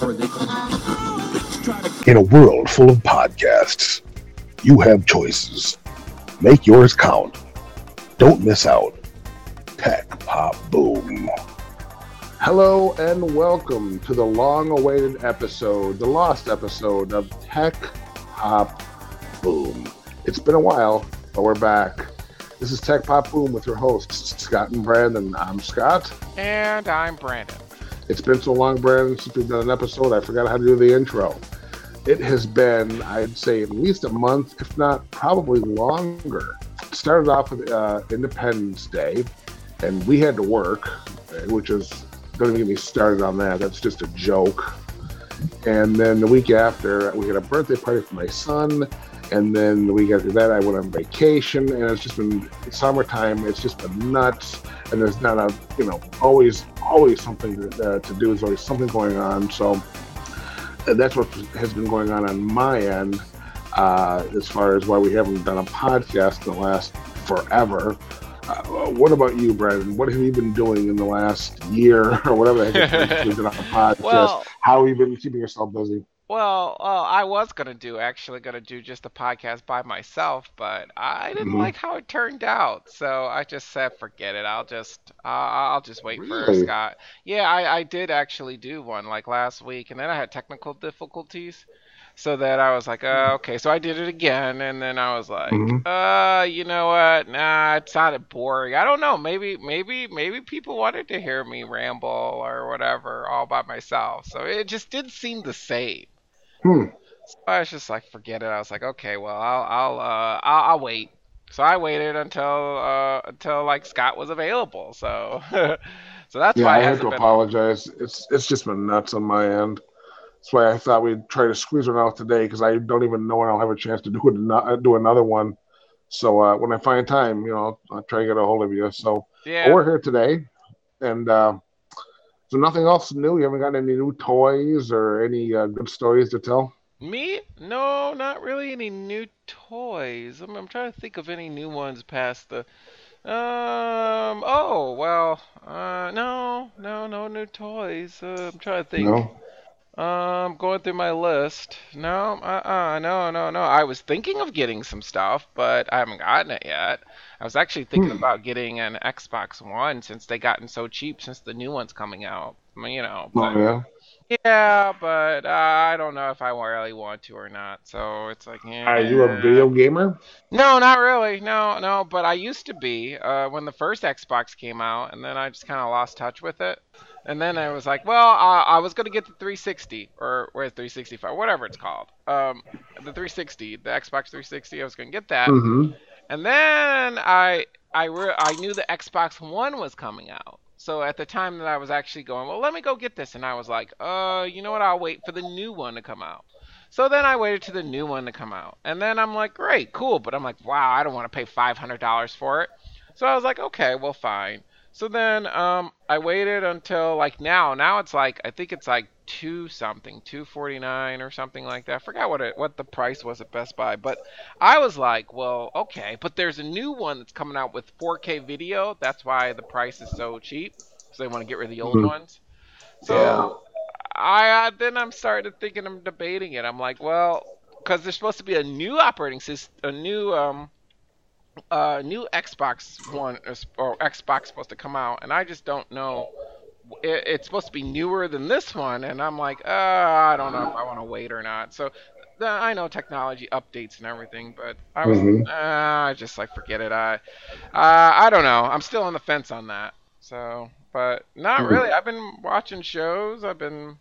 In a world full of podcasts, you have choices. Make yours count. Don't miss out. Tech Pop Boom. Hello and welcome to the long awaited episode, the lost episode of Tech Pop Boom. It's been a while, but we're back. This is Tech Pop Boom with your hosts, Scott and Brandon. I'm Scott. And I'm Brandon. It's been so long, Brandon, since we've done an episode, I forgot how to do the intro. It has been, I'd say, at least a month, if not probably longer. Started off with uh, Independence Day, and we had to work, which is, don't even get me started on that. That's just a joke. And then the week after, we had a birthday party for my son. And then the week after that, I went on vacation, and it's just been summertime. It's just been nuts, and there's not a, you know, always, always something to, uh, to do. There's always something going on. So that's what has been going on on my end uh, as far as why we haven't done a podcast in the last forever. Uh, what about you, Brandon? What have you been doing in the last year or whatever you've been on a podcast? Well, How have you been keeping yourself busy? Well, uh, I was gonna do actually gonna do just a podcast by myself, but I didn't mm-hmm. like how it turned out, so I just said forget it. I'll just uh, I'll just wait really? for Scott. Yeah, I, I did actually do one like last week, and then I had technical difficulties, so that I was like, uh, okay, so I did it again, and then I was like, mm-hmm. uh, you know what? Nah, it sounded boring. I don't know. Maybe maybe maybe people wanted to hear me ramble or whatever all by myself, so it just didn't seem the same. Hmm. So I was just like, forget it. I was like, okay, well, I'll, I'll, uh, I'll, I'll wait. So I waited until, uh, until like Scott was available. So, so that's yeah, why I have to been... apologize. It's, it's just been nuts on my end. That's why I thought we'd try to squeeze one out today because I don't even know when I'll have a chance to do it, do another one. So uh, when I find time, you know, I'll try to get a hold of you. So yeah. we're here today, and uh, so nothing else new. You haven't got any new toys or any uh, good stories to tell. Me? No, not really any new toys. I'm, I'm trying to think of any new ones past the. Um. Oh well. Uh. No. No. No new toys. Uh, I'm trying to think. No. Um, going through my list. No, uh-uh, no, no, no. I was thinking of getting some stuff, but I haven't gotten it yet. I was actually thinking hmm. about getting an Xbox One since they gotten so cheap since the new one's coming out. I mean, you know. But, oh yeah. Yeah, but uh, I don't know if I really want to or not. So it's like, yeah. Are you a video gamer? No, not really. No, no. But I used to be uh, when the first Xbox came out, and then I just kind of lost touch with it. And then I was like, well, I, I was gonna get the 360 or where's 365, whatever it's called, um, the 360, the Xbox 360. I was gonna get that, mm-hmm. and then I I re- I knew the Xbox One was coming out. So at the time that I was actually going, well, let me go get this, and I was like, uh, you know what? I'll wait for the new one to come out. So then I waited to the new one to come out, and then I'm like, great, cool, but I'm like, wow, I don't want to pay $500 for it. So I was like, okay, well, fine. So then um, I waited until like now. Now it's like I think it's like two something, two forty nine or something like that. I forgot what it what the price was at Best Buy, but I was like, well, okay, but there's a new one that's coming out with 4K video. That's why the price is so cheap. So they want to get rid of the old mm-hmm. ones. So yeah. I uh, then I'm started thinking I'm debating it. I'm like, well, because there's supposed to be a new operating system, a new um uh, new Xbox One is, or Xbox supposed to come out, and I just don't know. It, it's supposed to be newer than this one, and I'm like, uh, I don't know if I want to wait or not. So uh, I know technology updates and everything, but I was mm-hmm. uh, just like forget it. I uh, I don't know. I'm still on the fence on that. So, but not mm-hmm. really. I've been watching shows. I've been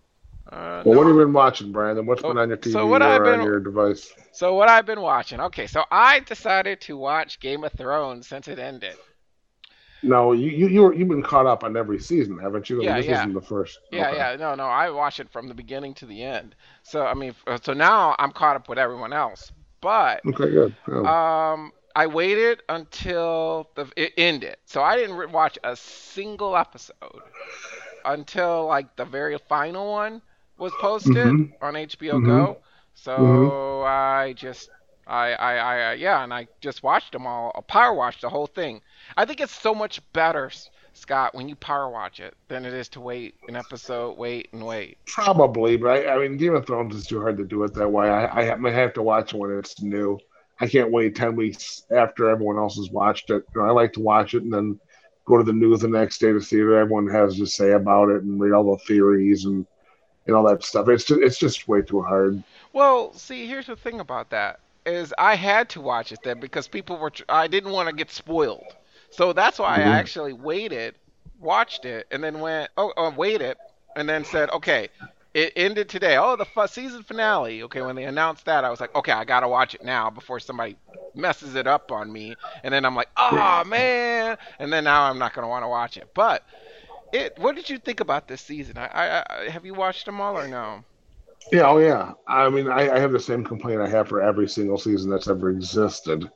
uh, well, no. what have you been watching, Brandon? What's been on your TV so what or been, on your device? So what I've been watching? Okay, so I decided to watch Game of Thrones since it ended. No, you you you you've been caught up on every season, haven't you? Yeah, this yeah. isn't the first. Yeah, okay. yeah. No, no. I watch it from the beginning to the end. So I mean, so now I'm caught up with everyone else. But okay, good. Yeah. Um, I waited until the it ended, so I didn't watch a single episode until like the very final one was posted mm-hmm. on HBO mm-hmm. Go. So mm-hmm. I just I, I, I, yeah, and I just watched them all. I power watched the whole thing. I think it's so much better, Scott, when you power watch it than it is to wait an episode, wait and wait. Probably, but I, I mean, Game of Thrones is too hard to do it that way. I, I have, I have to watch it when it's new. I can't wait ten weeks after everyone else has watched it. You know, I like to watch it and then go to the news the next day to see what everyone has to say about it and read all the theories and and all that stuff. It's just it's just way too hard. Well, see, here's the thing about that is I had to watch it then because people were I didn't want to get spoiled. So that's why Mhm. I actually waited, watched it, and then went oh, oh waited, and then said okay. It ended today. Oh, the f- season finale. Okay, when they announced that, I was like, okay, I gotta watch it now before somebody messes it up on me. And then I'm like, oh man. And then now I'm not gonna want to watch it. But it. What did you think about this season? I, I, I have you watched them all or no? Yeah, oh yeah. I mean, I, I have the same complaint I have for every single season that's ever existed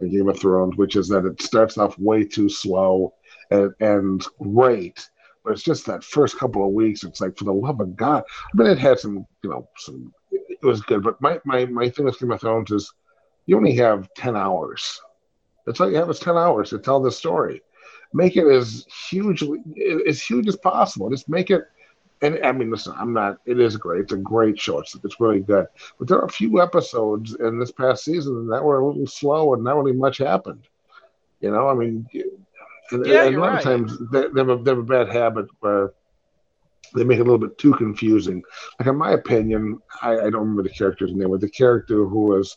in Game of Thrones, which is that it starts off way too slow and, and great, but it's just that first couple of weeks. It's like, for the love of God. I mean, it had some, you know, some. It was good, but my my my thing with Game of Thrones is, you only have ten hours. That's all you have is ten hours to tell the story. Make it as hugely as huge as possible. Just make it and I mean, listen, I'm not. It is great. It's a great show. It's, it's really good. But there are a few episodes in this past season that were a little slow and not really much happened. You know, I mean, and, Yeah, and a lot right. of times they, they, have a, they have a bad habit where they make it a little bit too confusing. Like in my opinion, I, I don't remember the character's name, but the character who was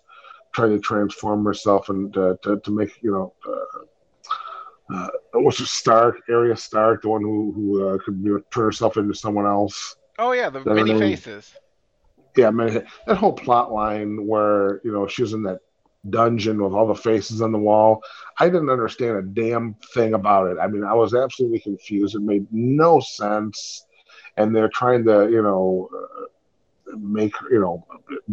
trying to transform herself and uh, to to make you know. Uh, uh, what's it, Stark, Arya Stark, the one who who uh, could you know, turn herself into someone else. Oh yeah, the That many name? faces. Yeah, man, that whole plot line where you know she was in that dungeon with all the faces on the wall. I didn't understand a damn thing about it. I mean, I was absolutely confused. It made no sense, and they're trying to you know uh, make her, you know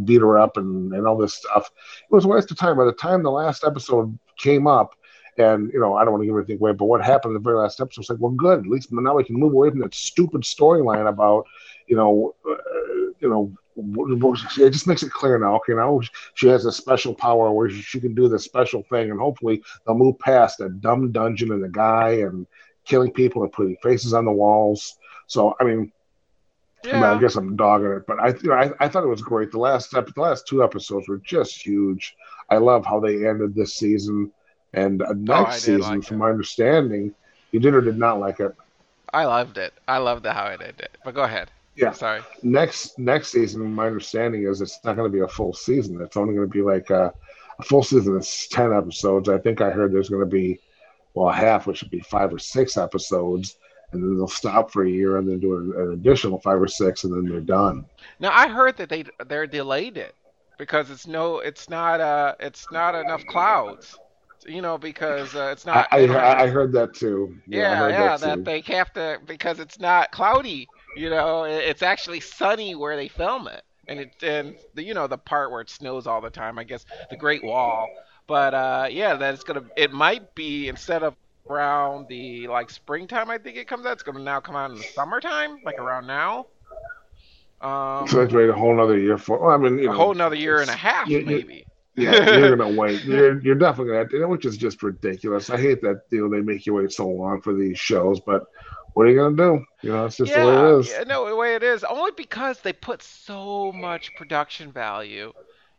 beat her up and and all this stuff. It was a waste of time. By the time the last episode came up. And you know, I don't want to give anything away, but what happened in the very last episode was like, well, good. At least now we can move away from that stupid storyline about, you know, uh, you know, it just makes it clear now. Okay, now she has a special power where she, can do this special thing, and hopefully they'll move past that dumb dungeon and the guy and killing people and putting faces on the walls. So, I mean, I, mean, I guess I'm dogging it, but I, you know, I, I thought it was great. The last ep- the last two episodes were just huge. I love how they ended this season, and uh, next Oh, season, like from it. my understanding, you did or did not like it. I loved it. I loved the how it ended. But go ahead. Yeah. Sorry. next next season, my understanding is it's not going to be a full season. It's only going to be like a, a full season is ten episodes. I think I heard there's going to be well half, which would be five or six episodes, and then they'll stop for a year and then do an, an additional five or six, and then they're done. Now I heard that they they're delayed it because it's no it's not uh it's not enough clouds. You know because uh, it's not. I, they don't have- I I heard that too. I yeah, yeah, that, that they have to because it's not cloudy. You know, it's actually sunny where they film it, and it and the you know the part where it snows all the time. I guess the Great Wall. But uh, yeah, that it's gonna. It might be instead of around the like springtime. I think it comes out. It's gonna now come out in the summertime, like around now. Um, So that's wait a whole other year for. Well, I mean, you a know, whole another year and a half, you- you- maybe. Yeah, you're gonna wait. You're you're definitely gonna have to, which is just ridiculous. I hate that you know they make you wait so long for these shows, but what are you gonna do? You know, it's just the way it is. Yeah, no, the way it is. Only because they put so much production value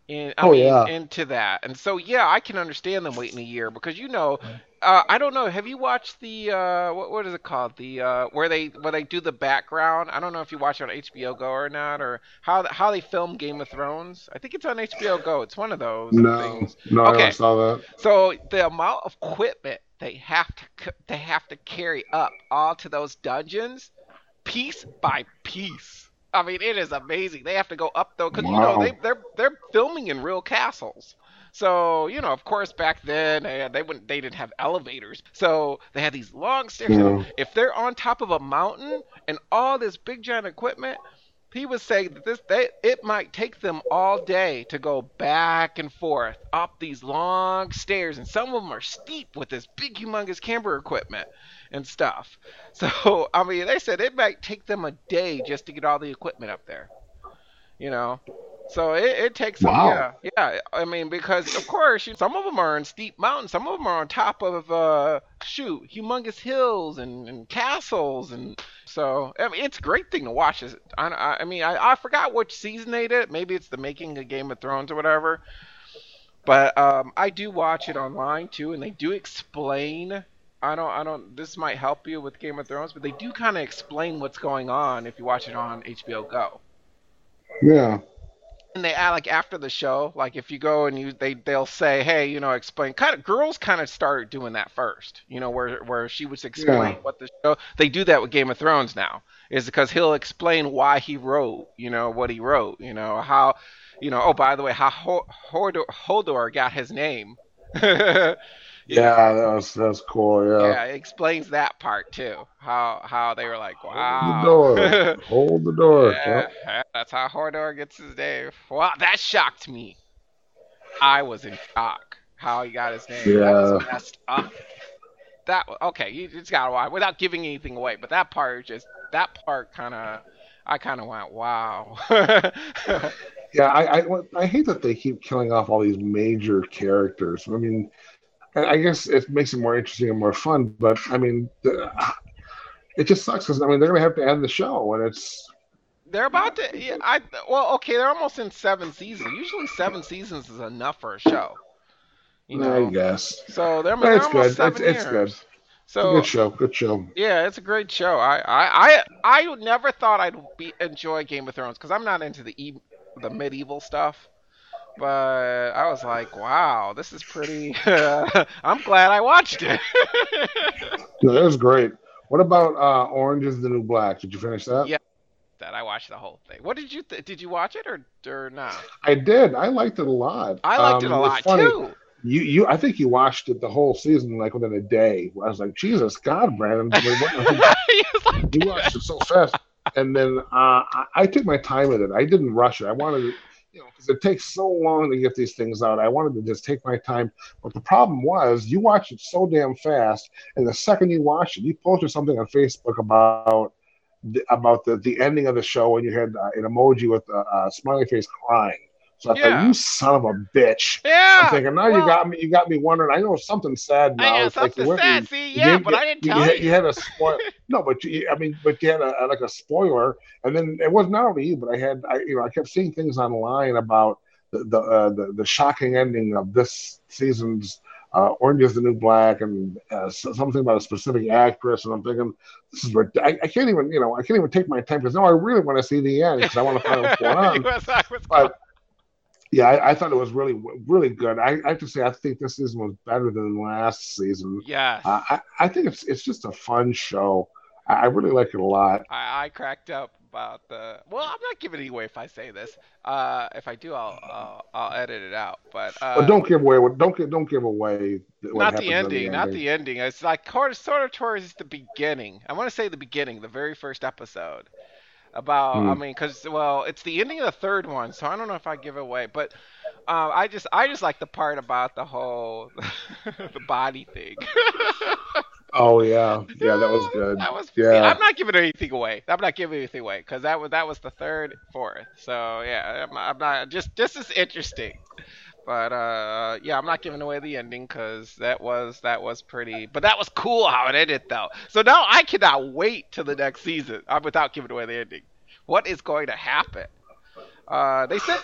in, I Oh, mean, yeah. into that, and so yeah, I can understand them waiting a year because you know, uh, I don't know. Have you watched the uh, what what is it called? The uh, where they where they do the background. I don't know if you watch it on HBO Go or not, or how how they film Game of Thrones. I think it's on HBO Go. It's one of those No, things. no, I Okay. never saw that. So the amount of equipment they have to they have to carry up all to those dungeons, piece by piece. I mean, it is amazing. They have to go up though, because you know Wow. they they're they're filming in real castles. So you know, of course, back then eh, they wouldn't they didn't have elevators, so they had these long stairs. Yeah. If they're on top of a mountain and all this big giant equipment, he was saying that this they it might take them all day to go back and forth up these long stairs, and some of them are steep with this big, humongous camera equipment and stuff. So I mean, they said it might take them a day just to get all the equipment up there. You know, So it, it takes some, Wow. yeah, yeah. I mean, because of course, you, some of them are in steep mountains, some of them are on top of uh, shoot, humongous hills and, and castles, and so I mean, it's a great thing to watch. Is I, I, I mean, I, I forgot which season they did. Maybe it's the making of Game of Thrones or whatever. But um, I do watch it online too, and they do explain. I don't, I don't. This might help you with Game of Thrones, but they do kind of explain what's going on if you watch it on HBO Go Yeah. And they add like after the show, like if you go and you they they'll say, hey, you know, explain. Kind of girls kind of started doing that first, you know, where where she would explain Yeah. what the show. They do that with Game of Thrones now, is because he'll explain why he wrote, you know, what he wrote, you know, how, you know, oh by the way, how Hodor, Hodor got his name. Yeah, that was that's cool. Yeah. Yeah, it explains that part too. How how they were like, Hold wow. the door. Hold the door. Yeah, Yep. that's how Hodor gets his name. Wow, that shocked me. I was in shock how he got his name. That was messed up. That okay, you just gotta watch without giving anything away. But that part just that part kind of, I kind of went, wow. Yeah, I, I I hate that they keep killing off all these major characters. I mean, I guess it makes it more interesting and more fun. But I mean, the, it just sucks because I mean they're gonna have to end the show, and it's they're about to. Yeah, I well, okay, they're almost in seven seasons. Usually seven seasons is enough for a show. You know, I guess so they're, they're almost good. Seven it's years. good. it's a So good show. Good show. Yeah, it's a great show. I I I, I never thought I'd be enjoy Game of Thrones because I'm not into the e- the medieval stuff. But I was like, wow, this is pretty. I'm glad I watched it. No, that was great. What about uh, Orange is the New Black? Did you finish that? Yeah. that I watched the whole thing. What did you th- did you watch it or or not? I did. I liked it a lot. I liked Um, it a lot funny. too. You, you, I think you watched it the whole season like within a day. I was like, Jesus, God, Brandon, what- what- like, you watched it so fast. And then uh, I, I took my time with it. I didn't rush it. I wanted to, you know, because it takes so long to get these things out. I wanted to just take my time. But the problem was, you watch it so damn fast, and the second you watch it, you posted something on Facebook about the, about the, the ending of the show, and you had uh, an emoji with a, a smiley face crying. So I Yeah. thought, you son of a bitch. yeah. I'm thinking, now you got me. You got me wondering. I know something sad now. I like something you sad. you- See, yeah, didn't but get- I didn't you, tell had, you. you had a spoil. no, but you, I mean, but you had a, like a spoiler, and then it was not only you, but I had, I, you know, I kept seeing things online about the the uh, the, the shocking ending of this season's uh, Orange Is the New Black, and uh, something about a specific actress, and I'm thinking, this is what I, I can't even, you know, I can't even take my time because now I really want to see the end because I want to find out what's going on. You was- I was- But yeah, I, I thought it was really, really good. I, I have to say, I think this season was better than last season. Yeah, Uh, I, I think it's it's just a fun show. I, I really like it a lot. I, I cracked up about the. Well, I'm not giving it away if I say this. Uh, if I do, I'll I'll, I'll edit it out. But uh, but don't give away don't give don't give away what not the in ending, not the ending. It's like sort of, sort of towards the beginning. I want to say the beginning, the very first episode. About, I Hmm. mean, because well, it's the ending of the third one, so I don't know if I give it away. But uh, I just, I just like the part about the whole the body thing. Oh yeah, yeah, that was good. That was Yeah. I'm not giving anything away. I'm not giving anything away because that was that was the third, fourth. So yeah, I'm, I'm not just this is interesting. But uh, yeah, I'm not giving away the ending because that was that was pretty. But that was cool how it ended though. So now I cannot wait till the next season uh, without giving away the ending. What is going to happen? Uh, they said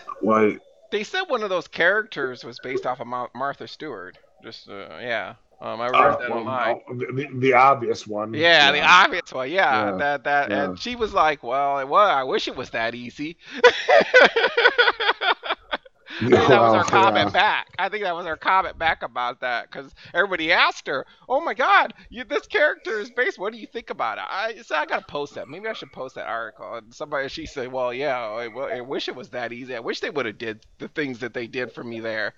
they said one of those characters was based off of Mar- Martha Stewart. Just uh, yeah, um, I read uh, that well, online. the, the, the obvious one. Yeah, the obvious one. Yeah, Yeah, that that, yeah. and she was like, "Well, well, I wish it was that easy." I think that was her comment yeah. back. I think that was her comment back about that because everybody asked her, "Oh my God, you, this character is based. What do you think about it?" I so I gotta post that. Maybe I should post that article. And somebody she said, "Well, yeah, I, well, I wish it was that easy. I wish they would have did the things that they did for me there.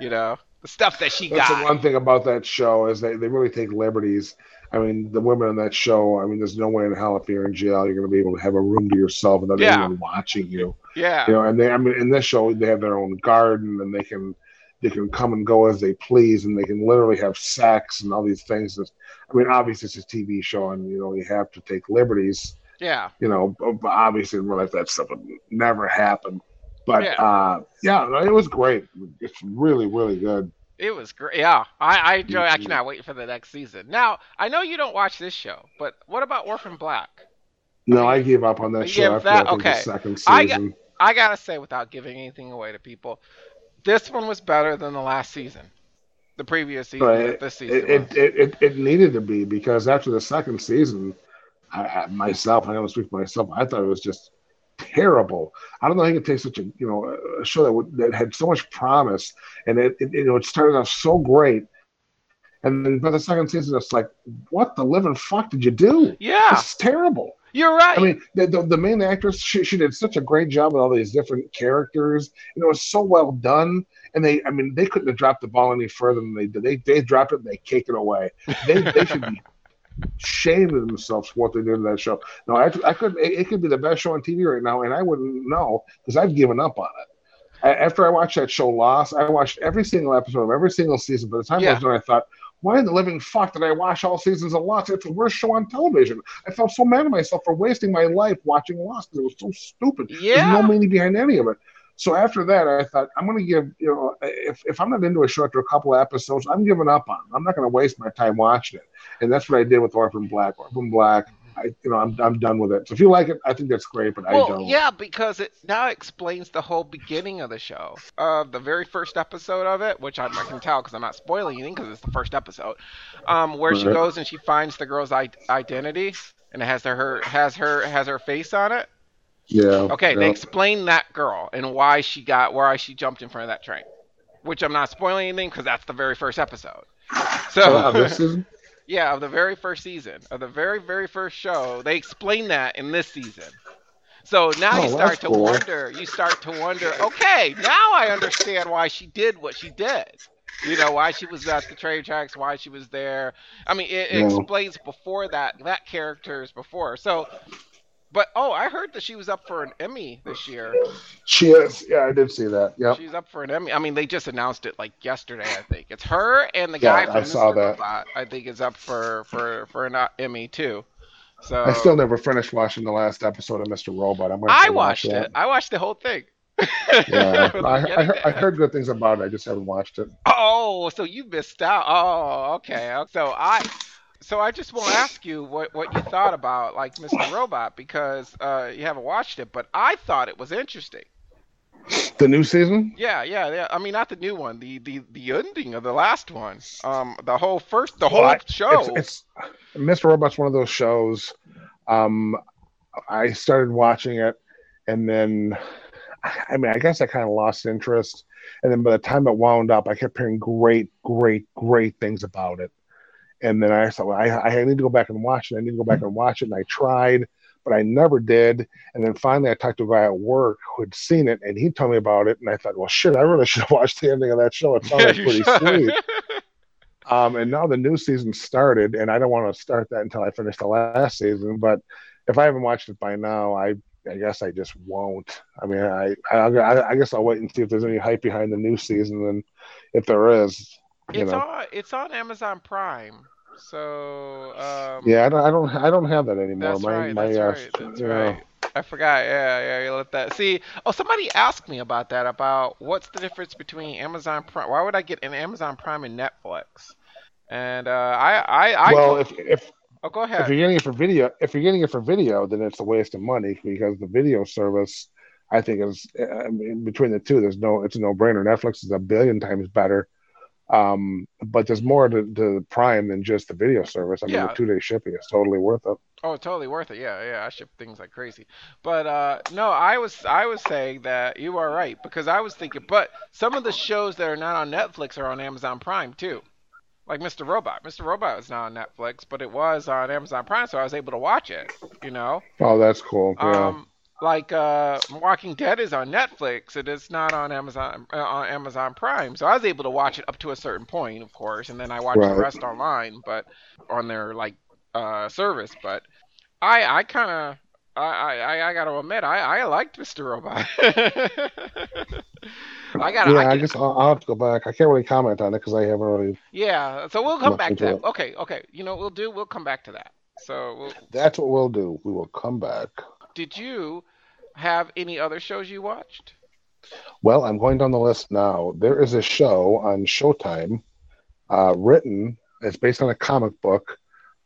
You know, the stuff that she That's got." the one thing about that show is they, they really take liberties. I mean, the women on that show. I mean, there's no way in hell if you're in jail you're going to be able to have a room to yourself without Yeah. anyone watching you. Yeah. You know, and they. I mean, in this show they have their own garden and they can they can come and go as they please and they can literally have sex and all these things. That, I mean, obviously it's a TV show and you know you have to take liberties. Yeah. You know, but obviously in real life that stuff would never happen. But Yeah. uh, yeah, it was great. It's really, really good. It was great. Yeah, I, I enjoy. I cannot wait for the next season. Now, I know you don't watch this show, but what about Orphan Black? No, I gave up on that show after that- okay. the second season. I gotta say, without giving anything away to people, this one was better than the last season, the previous season. That this season it, it, it, it, it needed to be because after the second season, I, I myself, I'm going to speak for myself, I thought it was just terrible. I don't know how you can take such a you know a show that would, that had so much promise and it, it you know it started off so great, and then by the second season it's like what the living fuck did you do? yeah, It's terrible. You're right. I mean, the, the, the main actress, she, she did such a great job with all these different characters, and it was so well done. And they, I mean, they couldn't have dropped the ball any further than they did. They, they dropped it and they kicked it away. They, they should be ashamed of themselves for what they did in that show. No, I, I could, it, it could be the best show on TV right now, and I wouldn't know because I've given up on it. After I watched that show, Lost, I watched every single episode of every single season. By the time I Yeah. was done, I thought, why in the living fuck did I watch all seasons of Lost? It's the worst show on television. I felt so mad at myself for wasting my life watching Lost because it was so stupid. There's no meaning behind any of it. So after that, I thought I'm going to give you know if, if I'm not into a show after a couple of episodes, I'm giving up on it. I'm not going to waste my time watching it, and that's what I did with Orphan Black. Orphan Black, I you know I'm I'm done with it. So if you like it, I think that's great, but I don't. yeah, because it now explains the whole beginning of the show. Uh, the very first episode of it, which I, I can tell because I'm not spoiling anything because it's the first episode, um, where she goes and she finds the girl's I- identity and it has her, her has her has her face on it. Yeah. Okay, yeah. they explain that girl and why she got why she jumped in front of that train, which I'm not spoiling anything because that's the very first episode. So So, uh, this is yeah, of the very first season, of the very very first show, they explain that in this season. So now Oh, you start to cool. wonder. You start to wonder. Okay, now I understand why she did what she did. You know why she was at the train tracks, why she was there. I mean, it, it Yeah. explains before that that character's before. So, but oh, I heard that she was up for an Emmy this year. she is. Yeah, I did see that. Yeah. She's up for an Emmy. I mean, they just announced it like yesterday. I think it's her and the Yeah, guy I saw that. Robot. I think is up for for for an uh, Emmy too. So I still never finished watching the last episode of Mr. Robot. I'm I to watch watched it. I watched the whole thing. Yeah, I, I, heard, I heard good things about it. I just haven't watched it. Oh, so you missed out. Oh, okay. So I, so I just want to ask you what what you thought about like Mr. Robot because uh, you haven't watched it, but I thought it was interesting. The new season? Yeah, yeah, yeah. I mean, not the new one, the the the ending of the last one. Um, the whole first, the whole Well, I- show. It's, it's Mr. Robot's one of those shows. Um, I started watching it, and then I mean, I guess I kind of lost interest. And then by the time it wound up, I kept hearing great, great, great things about it. And then I thought, well, I, I need to go back and watch it. I need to go back and watch it. And I tried, but I never did. And then finally, I talked to a guy at work who had seen it, and he told me about it. And I thought, well, shit, I really should have watched the ending of that show. It sounded You pretty should. sweet. Um, and now the new season started, and I don't want to start that until I finish the last season. But if I haven't watched it by now, I I guess I just won't. I mean, I I, I guess I'll wait and see if there's any hype behind the new season, and if there is, you it's know, on it's on Amazon Prime. So um, yeah, I don't I don't I don't have that anymore. That's my right. my That's uh, right. That's right. I forgot. Yeah, yeah. You let that. See. Oh, somebody asked me about that. About what's the difference between Amazon Prime? Why would I get an Amazon Prime and Netflix? And uh, I, I, I. well, if if oh, go ahead. if you're getting it for video, if you're getting it for video, then it's a waste of money because the video service, I think, is I mean, between the two. There's no, it's a no-brainer. Netflix is a billion times better, um, but there's more to, to Prime than just the video service. I mean, Yeah. the two-day shipping is totally worth it. Oh, totally worth it. Yeah, yeah. I ship things like crazy. But uh, no, I was, I was saying that you are right because I was thinking, but some of the shows that are not on Netflix are on Amazon Prime too. Like Mr. Robot. Mr. Robot was not on Netflix, but it was on Amazon Prime, so I was able to watch it. You know. Oh, that's cool. Yeah. Um, like uh, Walking Dead is on Netflix, and it's not on Amazon uh, on Amazon Prime. So I was able to watch it up to a certain point, of course, and then I watched Right. the rest online, but on their like uh, service. But I I kind of I, I I gotta admit I I liked Mr. Robot. I gotta yeah, I I, guess I'll, I'll have to go back. I can't really comment on it because I haven't really. yeah. So we'll come back to that. it. Okay, okay. You know what we'll do? We'll come back to that. So we'll, That's what we'll do. We will come back. Did you have any other shows you watched? Well, I'm going down the list now. There is a show on Showtime, uh, written. It's based on a comic book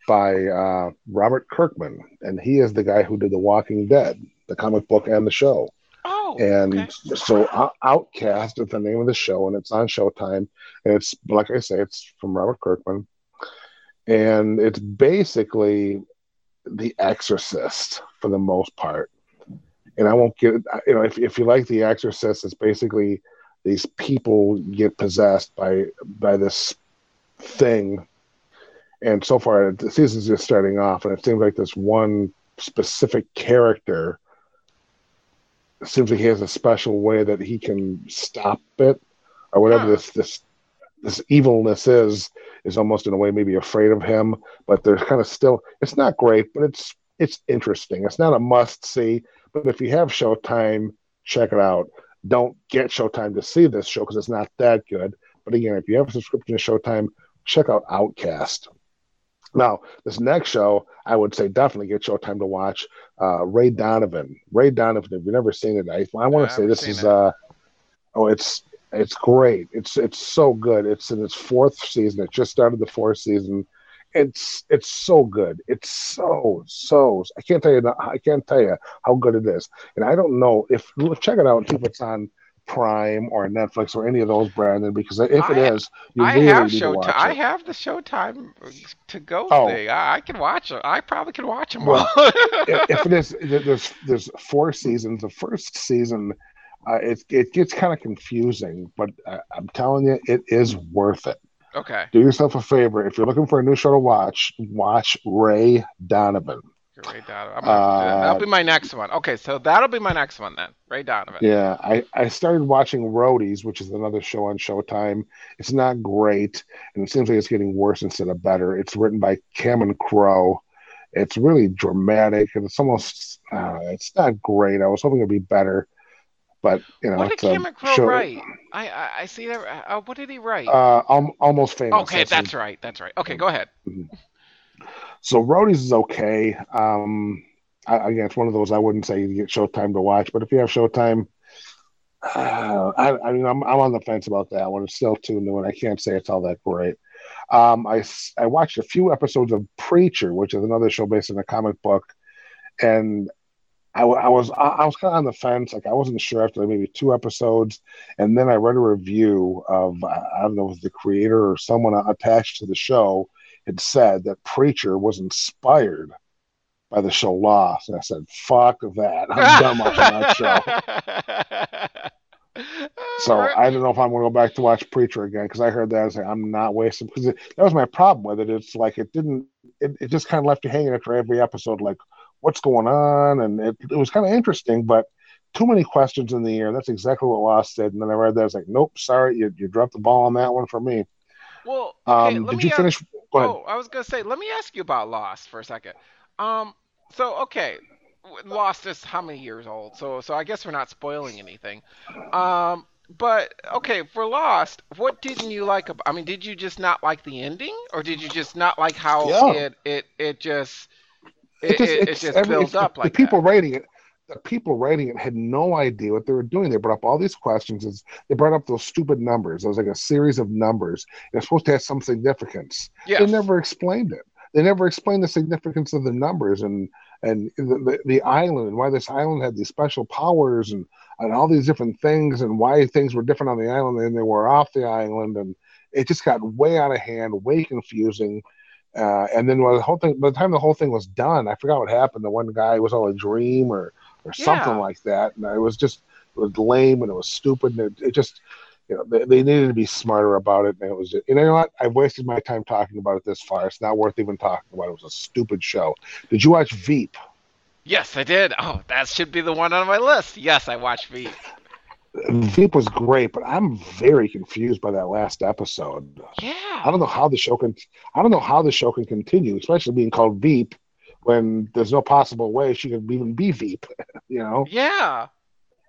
by uh, Robert Kirkman, and he is the guy who did The Walking Dead, the comic book and the show. Oh, And okay. so Out- Outcast is the name of the show, and it's on Showtime. And it's like I say, it's from Robert Kirkman, and it's basically The Exorcist for the most part. And I won't get you know if if you like The Exorcist, it's basically these people get possessed by by this thing. And so far, the season's just starting off, and it seems like this one specific character seems like he has a special way that he can stop it or whatever Huh. this this this evilness is is almost in a way maybe afraid of him but there's kind of still it's not great but it's it's interesting it's not a must see but if you have showtime check it out don't get showtime to see this show because it's not that good but again if you have a subscription to showtime check out outcast now this next show i would say definitely get showtime to watch uh, Ray Donovan. Ray Donovan. If you've never seen it, I, I want to say this is it. uh oh, it's it's great. It's it's so good. It's in its fourth season. It just started the fourth season. It's it's so good. It's so so. I can't tell you. I can't tell you how good it is. And I don't know if check it out see if it's on Prime or Netflix or any of those, Brandon. Because if it I- is, you I really have need to watch. I have the Showtime to go Oh. thing. I, I can watch it. I probably can watch them Well, all. if if it is, there's there's four seasons. The first season, uh, it it gets kind of confusing, but uh, I'm telling you, it is worth it. okay. Do yourself a favor if you're looking for a new show to watch. Watch Ray Donovan. Ray Donovan. I'm gonna have to do that. Uh, That'll be my next one. Okay, so that'll be my next one then. Ray Donovan. Yeah, I I started watching Roadies, which is another show on Showtime. It's not great, and it seems like it's getting worse instead of better. It's written by Cameron Crowe. It's really dramatic, and it's almost uh, it's not great. I was hoping it'd be better, but you know, What did Cameron Crowe show- write? I, I I see that. Uh, what did he write? Uh, al- almost famous. okay, that's his- right. That's right. Okay, go ahead. So Roadies is okay. Um, I, again, it's one of those I wouldn't say you get Showtime to watch, but if you have Showtime, uh, I, I mean, I'm, I'm on the fence about that one. It's still too new, and I can't say it's all that great. Um, I I watched a few episodes of Preacher, which is another show based on a comic book, and I, I was I, I was kind of on the fence. Like I wasn't sure after maybe two episodes, and then I read a review of I I don't know if the creator or someone attached to the show had said that Preacher was inspired by the show Lost, and I said, "Fuck that! I'm done watching that show." So I don't know if I'm going to go back to watch Preacher again because I heard that. I was like, I'm not wasting because that was my problem with it. It's like it didn't. It, it just kind of left you hanging after every episode, like what's going on, and it, it was kind of interesting, but too many questions in the air. That's exactly what Lost did. And then I read that. I was like, nope, sorry, you, you dropped the ball on that one for me. well, okay, Um, did you ask- finish? Go ahead. Oh, I was gonna say, let me ask you about Lost for a second. Um, so okay, Lost is how many years old? So, so I guess we're not spoiling anything. Um, but okay, for Lost, what didn't you like? About, I mean, did you just not like the ending, or did you just not like how Yeah. it it it just it, it, it it's just every- built it's- up the like people that? writing it the people writing it had no idea what they were doing. They brought up all these questions. It's- they brought up those stupid numbers. It was like a series of numbers. They're supposed to have some significance. Yes. they never explained it. They never explained the significance of the numbers and and the, the, the island and why this island had these special powers and and all these different things and why things were different on the island than they were off the island. And it just got way out of hand way confusing uh, and then when the whole thing, by the time the whole thing was done, I forgot what happened. The one guy was all a dream or or something Yeah. like that, and it was just it was lame and it was stupid and it, it just you know they, they needed to be smarter about it. And it was just, you know what? I've wasted my time talking about it this far. It's not worth even talking about. It was a stupid show. Did you watch Veep? Yes, I did. Oh, that should be the one on my list. Yes, I watched Veep. Veep was great, but I'm very confused by that last episode. Yeah, I don't know how the show can. I don't know how the show can continue, especially being called Veep, when there's no possible way she could even be Veep. You know, Yeah.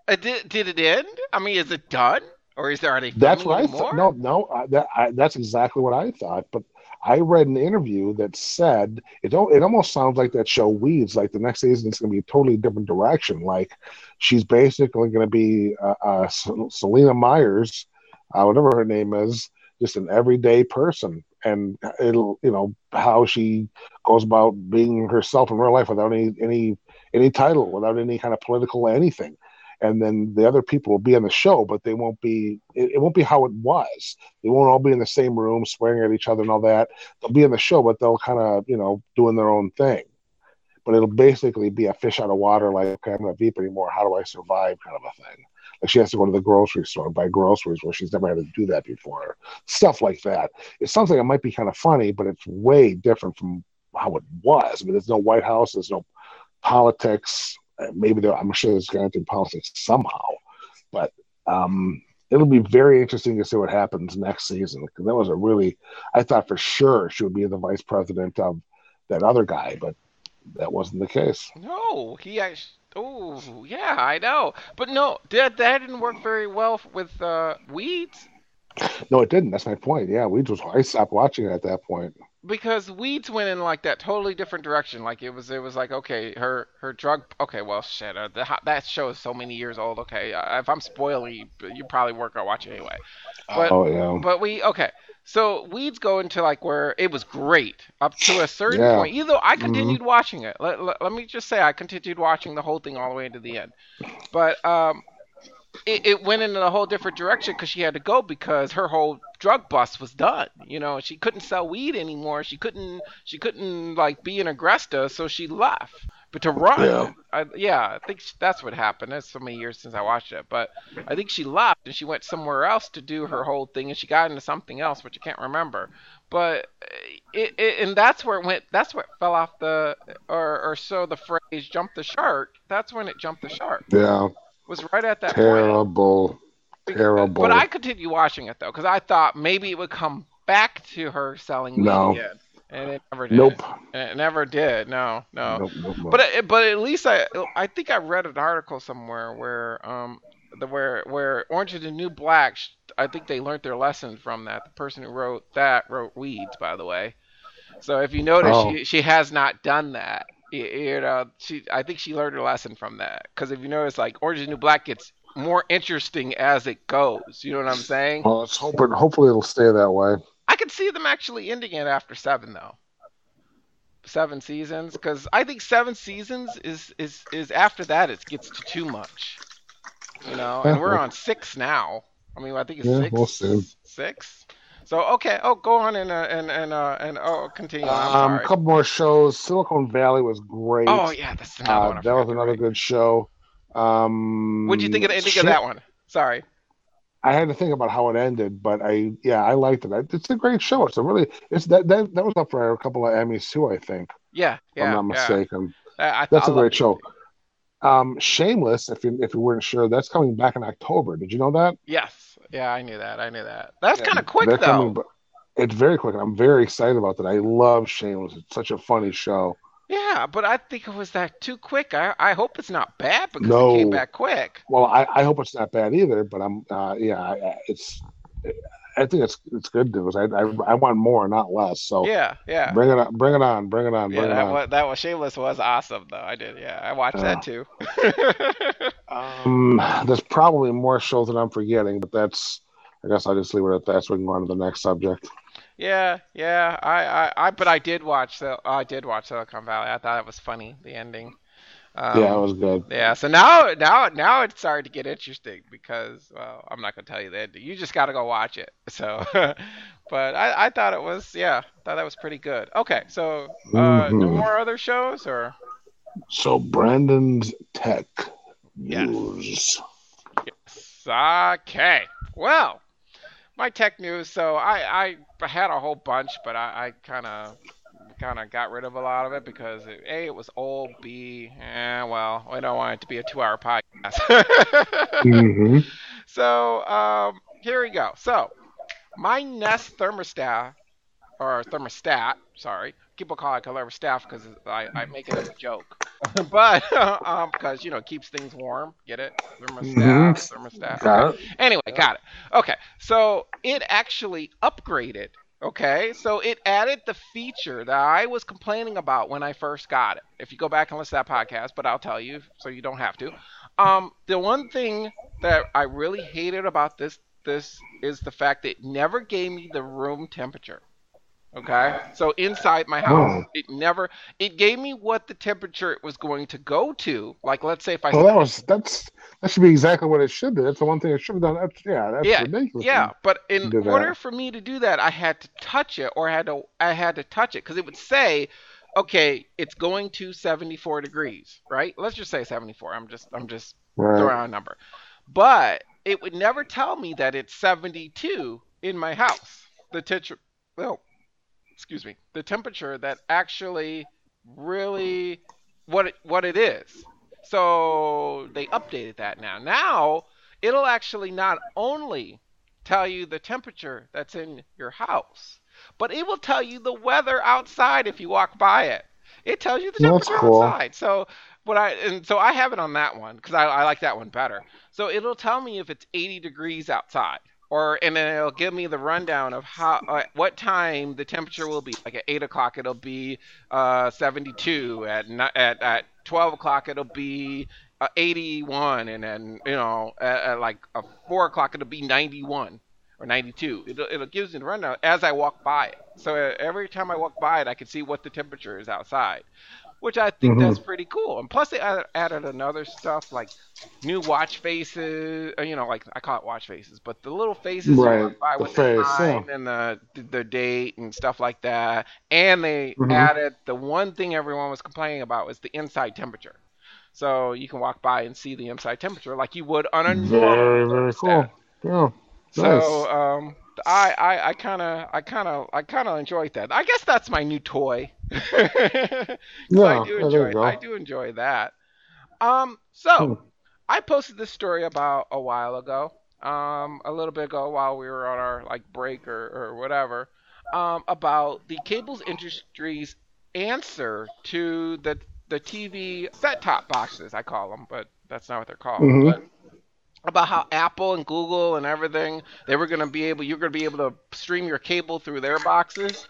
Uh, did did it end? I mean, is it done, or is there any? that's what I thought. No, no, I, that I, that's exactly what I thought. But I read an interview that said it. It almost sounds like that show Weeds. Like the next season is going to be a totally different direction. Like she's basically going to be uh, uh, Selina Myers, uh, whatever her name is, just an everyday person, and it'll you know how she goes about being herself in real life without any any any title, without any kind of political anything and then the other people will be on the show, but they won't be. It, it, won't be how it was. They won't all be in the same room, swearing at each other and all that. They'll be in the show, but they'll kind of, you know, doing their own thing. But it'll basically be a fish out of water, like okay, I'm not Veep anymore. How do I survive? Kind of a thing. Like she has to go to the grocery store and buy groceries where she's never had to do that before. Stuff like that. It sounds like it might be kind of funny, but it's way different from how it was. I mean, there's no White House, there's no politics maybe there, I'm sure there's going to be politics somehow, but um, it'll be very interesting to see what happens next season because that was a really, I thought for sure she would be the vice president of that other guy, but that wasn't the case. No, he actually. Oh, yeah, I know, but no, that that didn't work very well with uh, Weeds. No, it didn't. That's my point. Yeah, Weeds was. I stopped watching it at that point because Weeds went in like that totally different direction. Like it was, it was like okay, her her drug. Okay, well, shit, uh, the, that show is so many years old. Okay, uh, if I'm spoiling you, you probably work out watching anyway. But, oh yeah. But we okay. So Weeds go into like where it was great up to a certain yeah. point. Even though I mm-hmm. continued mm-hmm. watching it, let, let, let, me just say I continued watching the whole thing all the way into the end. But um, it, it went in a whole different direction because she had to go because her whole drug bust was done. You know, she couldn't sell weed anymore. She couldn't she couldn't like be an Agrestic, so she left. But to run, yeah, I, yeah, I think that's what happened. That's so many years since I watched it, but I think she left and she went somewhere else to do her whole thing, and she got into something else, which I can't remember. But eh, it, it and that's where it went. That's where it fell off the, or or so the phrase "jump the shark." That's when it jumped the shark. Yeah was right at that terrible, point. terrible. But I continued watching it though because I thought maybe it would come back to her selling no. again. And it never did. Nope. And it never did. No, no. Nope, nope, nope. But but at least I I think I read an article somewhere where um the where where Orange is the New Black. I think they learned their lesson from that. The person who wrote that wrote Weeds, by the way. So if you notice, oh. she she has not done that you uh, know, she I think she learned her lesson from that. Because if you notice, like Orange is New Black gets more interesting as it goes. You know what I'm saying? Well, let's hope it. Hopefully, it'll stay that way. I could see them actually ending it after seven, though. Seven seasons, because I think seven seasons is is is after that it gets to too much. You know, and we're on six now. I mean, I think it's yeah, 6 we'll Six. So okay, oh, go on and uh, and and uh, and oh, continue. Um, a couple more shows. Silicon Valley was great. Oh yeah, that's another uh, one. That was another good show. Um, what do you think of the ending of that one? Sorry. I had to think about how it ended, but I yeah I liked it. It's a great show. It's a really it's that that, that was up for a couple of Emmys too. I think. Yeah, yeah. I'm not mistaken. Yeah. I, I, that's I a great show. Um, Shameless, if you if you weren't sure, that's coming back in October. Did you know that? Yes. Yeah, I knew that. I knew that. That's yeah, kind of quick though. Coming, it's very quick. I'm very excited about that. I love Shameless. It's such a funny show. Yeah, but I think it was that too quick. I, I hope it's not bad because no. it came back quick. Well, I, I hope it's not bad either. But I'm uh, yeah, I, it's I think it's it's good news. I, I, I want more, not less. So yeah, yeah. Bring it on, bring it on, bring it on, bring yeah, that it on. Was, that was Shameless was awesome though. I did, yeah. I watched that too. um, there's probably more shows that I'm forgetting, but that's I guess I'll just leave it at that so we can go on to the next subject. Yeah, yeah. I, I, I but I did watch the I did watch Silicon Valley. I thought it was funny, the ending. Um, yeah, it was good. Yeah, so now now now it's starting to get interesting because well, I'm not gonna tell you the that you just got to go watch it. So, but I, I thought it was yeah, thought that was pretty good. Okay, so uh, mm-hmm. no more other shows or? So Brandon's tech news. Yes. yes. Okay. Well, my tech news. So I I had a whole bunch, but I, I kind of kind of got rid of a lot of it because it, a it was old. B eh, well I don't want it to be a two-hour podcast. mm-hmm. So um, here we go. So my Nest thermostat or thermostat, sorry, people call it a thermostat because I, I make it as a joke. but um, because you know it keeps things warm. Get it? Thermostat, mm-hmm. thermostat. Got okay. it. Anyway, got it. Okay, so it actually upgraded Okay, so it added the feature that I was complaining about when I first got it. If you go back and listen to that podcast, but I'll tell you so you don't have to. Um, the one thing that I really hated about this this is the fact that it never gave me the room temperature. Okay, so inside my house, Oh. it never it gave me what the temperature it was going to go to. Like, let's say if I Well, that was that's that should be exactly what it should be. That's the one thing it should have done. That's yeah, that's Yeah, ridiculous. Yeah, but in do that. order for me to do that, I had to touch it, or I had to I had to touch it because it would say, okay, it's going to 74 degrees, right? Let's just say 74. I'm just I'm just Right. throwing out a number, but it would never tell me that it's 72 in my house. The temperature, well, excuse me, the temperature that actually really what it, what it is. So they updated that now. Now it'll actually not only tell you the temperature that's in your house, but it will tell you the weather outside if you walk by it. It tells you the That's temperature cool. outside. So what I and so I have it on that one because I, I like that one better. So it'll tell me if it's 80 degrees outside, or and then it'll give me the rundown of how uh, what time the temperature will be. Like at 8 o'clock, it'll be uh, 72. At at at 12 o'clock, it'll be uh, 81, and then you know at, at like uh, 4 o'clock, it'll be 91 or 92. It'll, it'll gives me the rundown as I walk by it. So uh, every time I walk by it, I can see what the temperature is outside, which I think Mhm. that's pretty cool. And plus, they added, added another stuff like new watch faces. uh, You know, like I call it watch faces, but the little faces Right, by the with face, the time and the the date and stuff like that. And they Mhm. added the one thing everyone was complaining about was the inside temperature. So you can walk by and see the inside temperature like you would on a normal Very very cool. Yeah. So Nice. um, I I I kind of I kind of I kind of enjoyed that. I guess that's my new toy. 'Cause I do there enjoy. I do enjoy that. Um, so Hmm. I posted this story about a while ago, um, a little bit ago while we were on our like break or or whatever, um, about the cables industry's answer to the the TV set top boxes. I call them, but that's not what they're called. Mhm. But about how Apple and Google and everything they were going to be able you're going to be able to stream your cable through their boxes.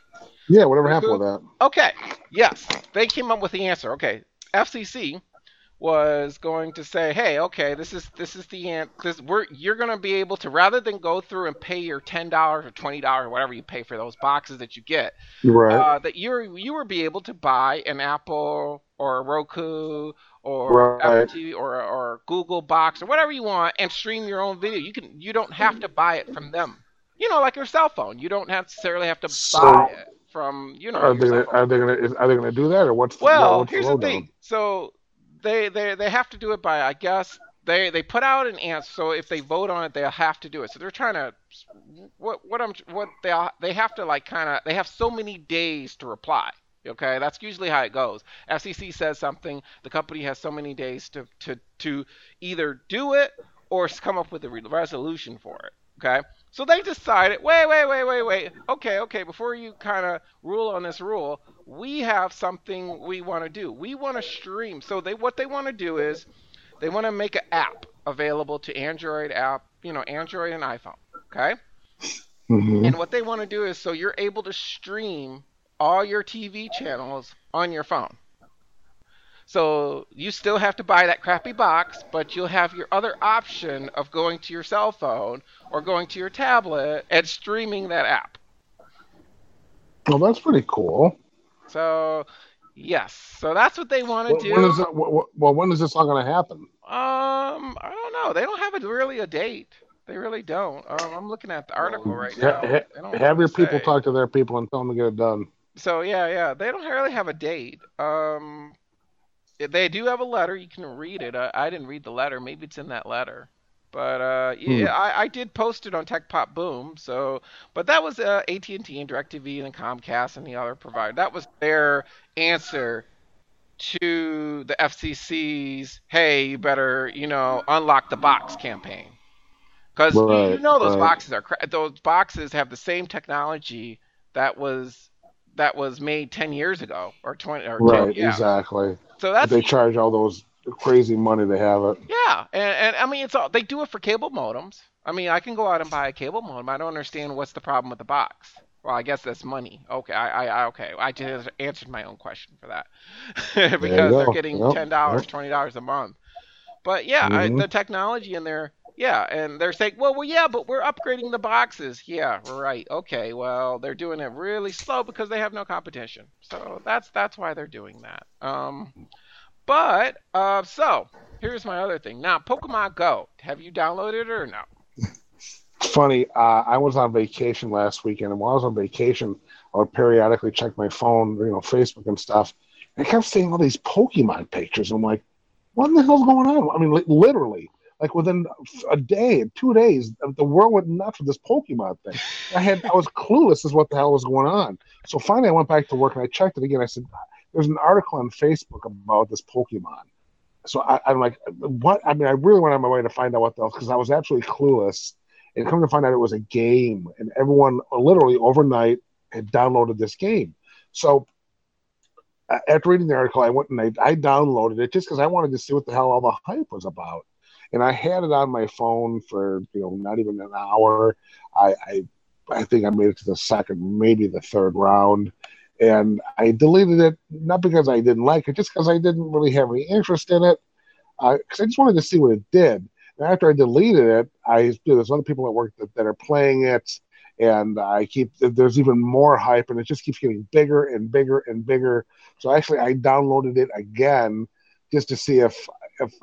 Yeah, whatever happened with that? Okay. Yes, they came up with the answer. Okay, FCC was going to say, "Hey, okay, this is this is the an- this we're you're going to be able to rather than go through and pay your ten dollars or twenty dollars or whatever you pay for those boxes that you get, right. uh, that you're you will be able to buy an Apple or a Roku or Right. Apple TV or or Google box or whatever you want and stream your own video. You can you don't have to buy it from them. You know, like your cell phone. You don't necessarily have to So- buy it from you know. are they gonna, are they gonna is- are they gonna do that or what's the, Well, what's here's the the thing. So they they they have to do it by I guess they they put out an answer. So if they vote on it, they'll have to do it. So they're trying to what what I'm what they they have to like kind of they have so many days to reply. Okay, that's usually how it goes. FCC says something, the company has so many days to to to either do it or come up with a resolution for it. Okay, so they decided, wait, wait, wait, wait, wait. Okay, okay, before you kind of rule on this rule, we have something we want to do. We want to stream. So they what they want to do is they want to make an app available to Android app, you know, Android and iPhone. Okay, Mhm. and what they want to do is so you're able to stream all your TV channels on your phone. So you still have to buy that crappy box, but you'll have your other option of going to your cell phone or going to your tablet and streaming that app. Well, that's pretty cool. So yes, so that's what they want to do. when is that, wh- well, when is this all gonna happen? Um, I don't know. They don't have a, really a date. They really don't. Um, I'm looking at the article right Ha- now. ha- Have your really people say. talk to their people and tell them to get it done. So yeah, yeah, they don't really have a date. Um, they do have a letter. You can read it. I, I didn't read the letter. Maybe it's in that letter. But uh, yeah, I, I did post it on Tech Pop Boom. So, but that was uh, AT&T and DirecTV and Comcast and the other provider. That was their answer to the FCC's "Hey, you better you know unlock the box" campaign. Because you know those right. boxes are cra- those boxes have the same technology that was that was made 10 years ago or 20 or 10, Right, yeah. exactly. So that's they charge all those crazy money to have it. yeah, and, and I mean it's all they do it for cable modems. I mean I can go out and buy a cable modem. I don't understand what's the problem with the box. Well, I guess that's money. Okay, I, I, okay, I just answered my own question for that because they're getting yep. ten dollars, twenty dollars a month. But yeah, mm-hmm. I, the technology in there, yeah, and they're saying, well, well, yeah, but we're upgrading the boxes. Yeah, right. Okay, well, they're doing it really slow because they have no competition. So that's that's why they're doing that. Um, but uh, so here's my other thing. Now, Pokemon Go, have you downloaded it or no? funny. Uh, I was on vacation last weekend, and while I was on vacation, I would periodically check my phone, you know, Facebook and stuff. And I kept seeing all these Pokemon pictures. I'm like, what the hell's going on? I mean, li- literally, like within a day, two days, the world went nuts with this Pokemon thing. I had, I was clueless as what the hell was going on. So finally, I went back to work and I checked it again. I said, "There's an article on Facebook about this Pokemon." So I, am like, "What?" I mean, I really went on my way to find out what else because I was absolutely clueless and come to find out it was a game, and everyone literally overnight had downloaded this game. So after reading the article, I went and I, I downloaded it just because I wanted to see what the hell all the hype was about. And I had it on my phone for you know not even an hour. I, I I think I made it to the second, maybe the third round, and I deleted it not because I didn't like it, just because I didn't really have any interest in it. Because uh, I just wanted to see what it did. And after I deleted it, I you know, there's other people at work that, that are playing it, and I keep there's even more hype, and it just keeps getting bigger and bigger and bigger. So actually, I downloaded it again just to see if if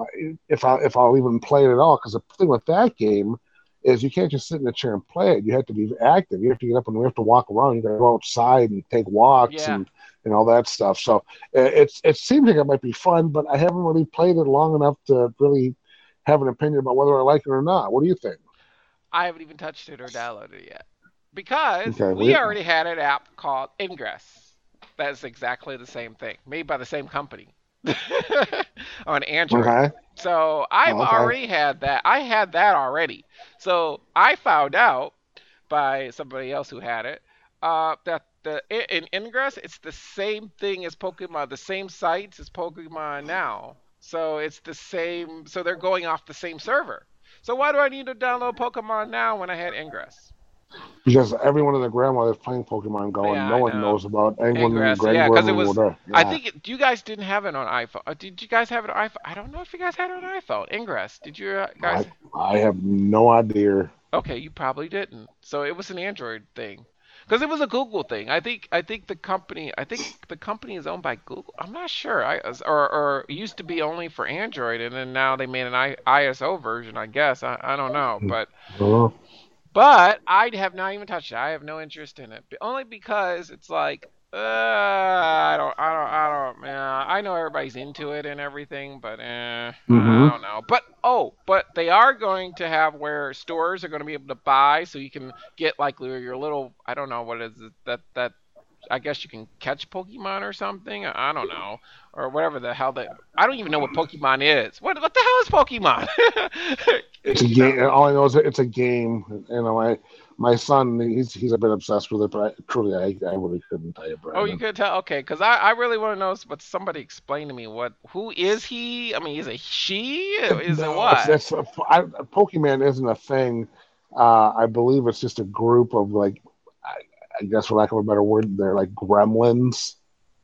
if I if I'll even play it at all. Because the thing with that game is you can't just sit in a chair and play it. You have to be active. You have to get up and we have to walk around. You got to go outside and take walks yeah. and and all that stuff. So uh, it's it seems like it might be fun, but I haven't really played it long enough to really have an opinion about whether I like it or not. What do you think? I haven't even touched it or downloaded it yet because okay, we already had an app called Ingress. That's exactly the same thing, made by the same company on Android. Okay. So I've okay. already had that. I had that already. So I found out by somebody else who had it uh, that the in Ingress it's the same thing as Pokemon, the same sites as Pokemon Now. So it's the same. So they're going off the same server. So why do I need to download Pokemon now when I had Ingress? Because everyone in the grandmother is playing Pokemon Go, yeah, and no one knows about anyone Ingress. Yeah, because it was. Yeah. I think it, you guys didn't have it on iPhone. Uh, did you guys have it on iPhone? I don't know if you guys had it on iPhone. Ingress. Did you uh, guys? I, I have no idea. Okay, you probably didn't. So it was an Android thing because it was a Google thing. I think I think the company I think the company is owned by Google. I'm not sure. I or or used to be only for Android, and then now they made an I, ISO version. I guess I, I don't know, but uh-huh. But I have not even touched it. I have no interest in it, only because it's like uh, I don't, I don't, I don't. Yeah, I know everybody's into it and everything, but eh, mm-hmm. I don't know. But oh, but they are going to have where stores are going to be able to buy, so you can get like your little. I don't know what is it, that that. I guess you can catch Pokemon or something. I don't know, or whatever the hell that. I don't even know what Pokemon is. What what the hell is Pokemon? it's a game. All I know is it's a game. You know, I my son, he's he's a bit obsessed with it, but I, truly, I, I really couldn't tell you, Brandon. Oh, you could tell? Okay, because I, I really want to know, but somebody explain to me what who is he? I mean, is it she? Is no, it what? That's, that's I, Pokemon isn't a thing. Uh, I believe it's just a group of like, I, guess for lack of a better word, they're like gremlins.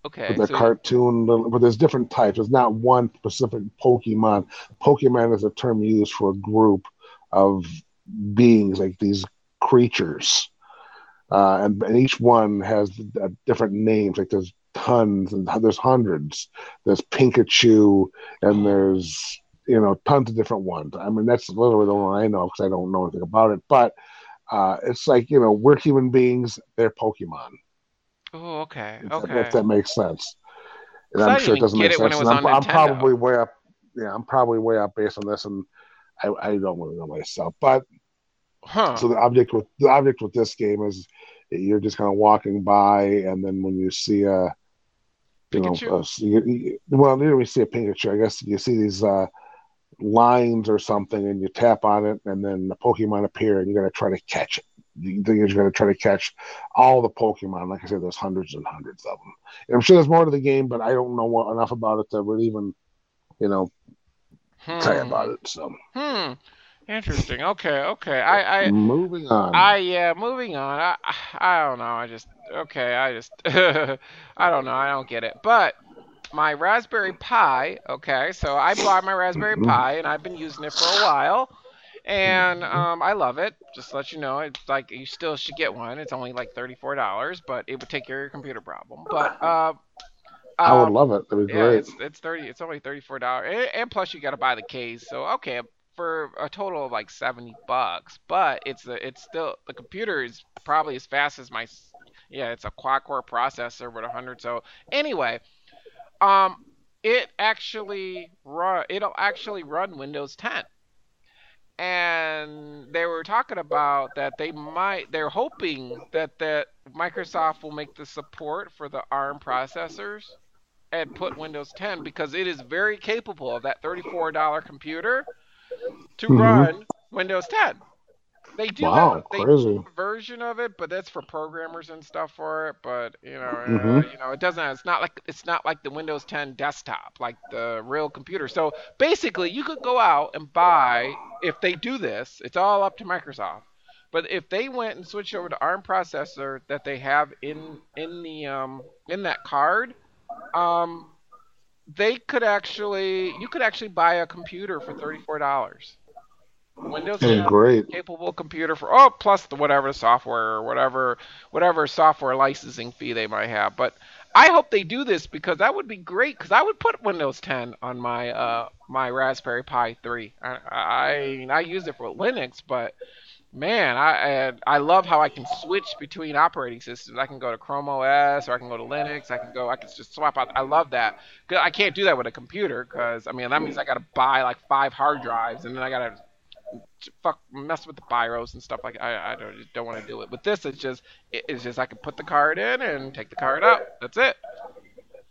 Okay. With the so cartoon, but there's different types. There's not one specific Pokemon. Pokemon is a term used for a group of beings, like these creatures, uh, and, and each one has different names. Like there's tons and there's hundreds. There's Pikachu, and there's you know tons of different ones. I mean that's literally the one I know because I don't know anything about it. But uh, it's like you know we're human beings, they're Pokemon. Oh, okay, if okay. That, if that makes sense. And I'm sure it doesn't make sense. I'm, I'm, probably way up. Yeah, I'm probably way up based on this, and I, I don't really know myself. But Huh. So the object with the object with this game is you're just kind of walking by, and then when you see a, you Pikachu? know, a, you, you, well, you don't see a Pikachu. I guess you see these uh, lines or something, and you tap on it, and then the Pokemon appear, and you're gonna try to catch it. You think you're gonna try to catch all the Pokemon. Like I said, there's hundreds and hundreds of them. And I'm sure there's more to the game, but I don't know what, enough about it to really even, you know, hmm. tell you about it. So. Hmm. Interesting. Okay, okay. I, I, Moving on. I, yeah. Moving on. I, I don't know. I just, okay. I just, I don't know. I don't get it. But my Raspberry Pi. Okay, so I bought my Raspberry Pi, and I've been using it for a while, and um, I love it. Just to let you know, it's like you still should get one. It's only like thirty-four dollars, but it would take care of your computer problem. But uh, I would um, love it. That'd be yeah, great. it's it's thirty. It's only thirty-four dollars, and, and plus you got to buy the case. So okay, for a total of like seventy bucks. But it's the it's still the computer is probably as fast as my yeah. It's a quad core processor with a hundred. So anyway, um, it actually run. It'll actually run Windows 10. And they were talking about that they might. They're hoping that that Microsoft will make the support for the ARM processors and put Windows 10 because it is very capable of that $34 computer to Mhm. run Windows 10. They do Wow, have, crazy. do have a version of it, but that's for programmers and stuff for it. But you know, uh, Mhm. you know, it doesn't. It's not like it's not like the Windows 10 desktop, like the real computer. So basically, you could go out and buy. If they do this, it's all up to Microsoft. But if they went and switched over to ARM processor that they have in in the um in that card, um, they could actually you could actually buy a computer for thirty four dollars. Windows That'd 10 be great. capable computer for oh plus the whatever software or whatever whatever software licensing fee they might have. But I hope they do this because that would be great because I would put Windows 10 on my uh my Raspberry Pi 3. I I, I use it for Linux, but man, I I I love how I can switch between operating systems. I can go to Chrome OS or I can go to Linux. I can go I can just swap out. I love that. I can't do that with a computer because I mean that means I got to buy like five hard drives and then I got to fuck mess with the BIOS and stuff like I I don't don't want to do it. With this, it's just it- it's just I can put the card in and take the card out. That's it.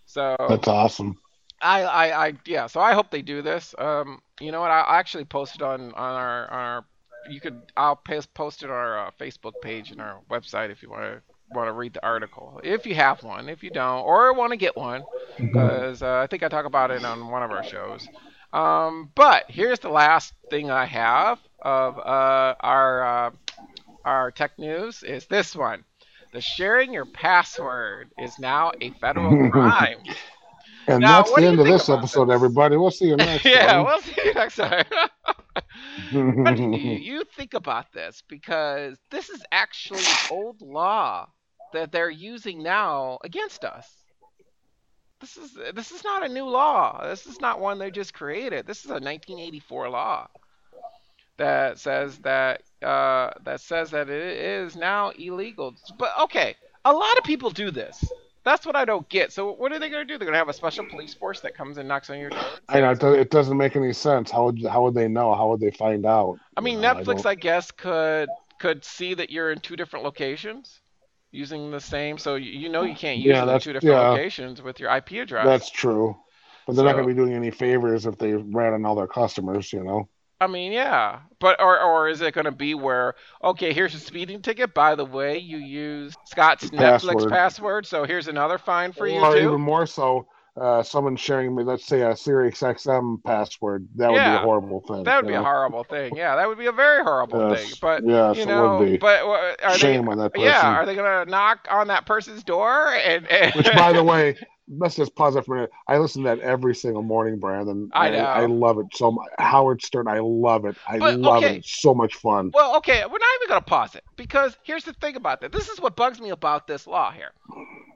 So That's awesome. I, I, I, yeah. So I hope they do this. Um, you know what? I, I actually posted on on our on our. You could. I'll post it on our uh, Facebook page and our website if you want to want to read the article. If you have one, if you don't, or want to get one, because uh, I think I talk about it on one of our shows. Um, but here's the last thing I have of uh, our uh, our tech news is this one. The sharing your password is now a federal crime. And Now, that's the end of this episode, this? everybody. We'll see you next time. yeah, time. we'll see you next time. what do you, you think about this? Because this is actually old law that they're using now against us. This is this is not a new law. This is not one they just created. This is a 1984 law that says that uh, that says that it is now illegal. But okay, a lot of people do this. That's what I don't get. So what are they going to do? They're going to have a special police force that comes and knocks on your door. I know it, does, it doesn't make any sense. How would how would they know? How would they find out? I mean, You know, Netflix, don't- I, guess, could could see that you're in two different locations using the same. So you, know you can't use Yeah, it in two different yeah. locations with your IP address. That's true. But they're not going to be doing any favors if they ran on all their customers, you know. I mean, yeah, but or or is it going to be where okay, here's a speeding ticket. By the way, you used Scott's Netflix Password. password, so here's another fine for you or even more so, uh, someone sharing, me, let's say, a Sirius XM password. That would be a horrible thing. That would be a horrible thing. Yeah, that would be a very horrible Yes, thing. But yes, you it know, would be. but uh, are Shame they? on that person. Yeah, are they gonna knock on that person's door and? and Which, by the way, let's just pause it for a minute. I listen to that every single morning, Brandon. I know. I, love it so much. Howard Stern, I love it. I But, love okay. it. It's so much fun. Well, okay, we're not even going to pause it because here's the thing about that. This is what bugs me about this law here.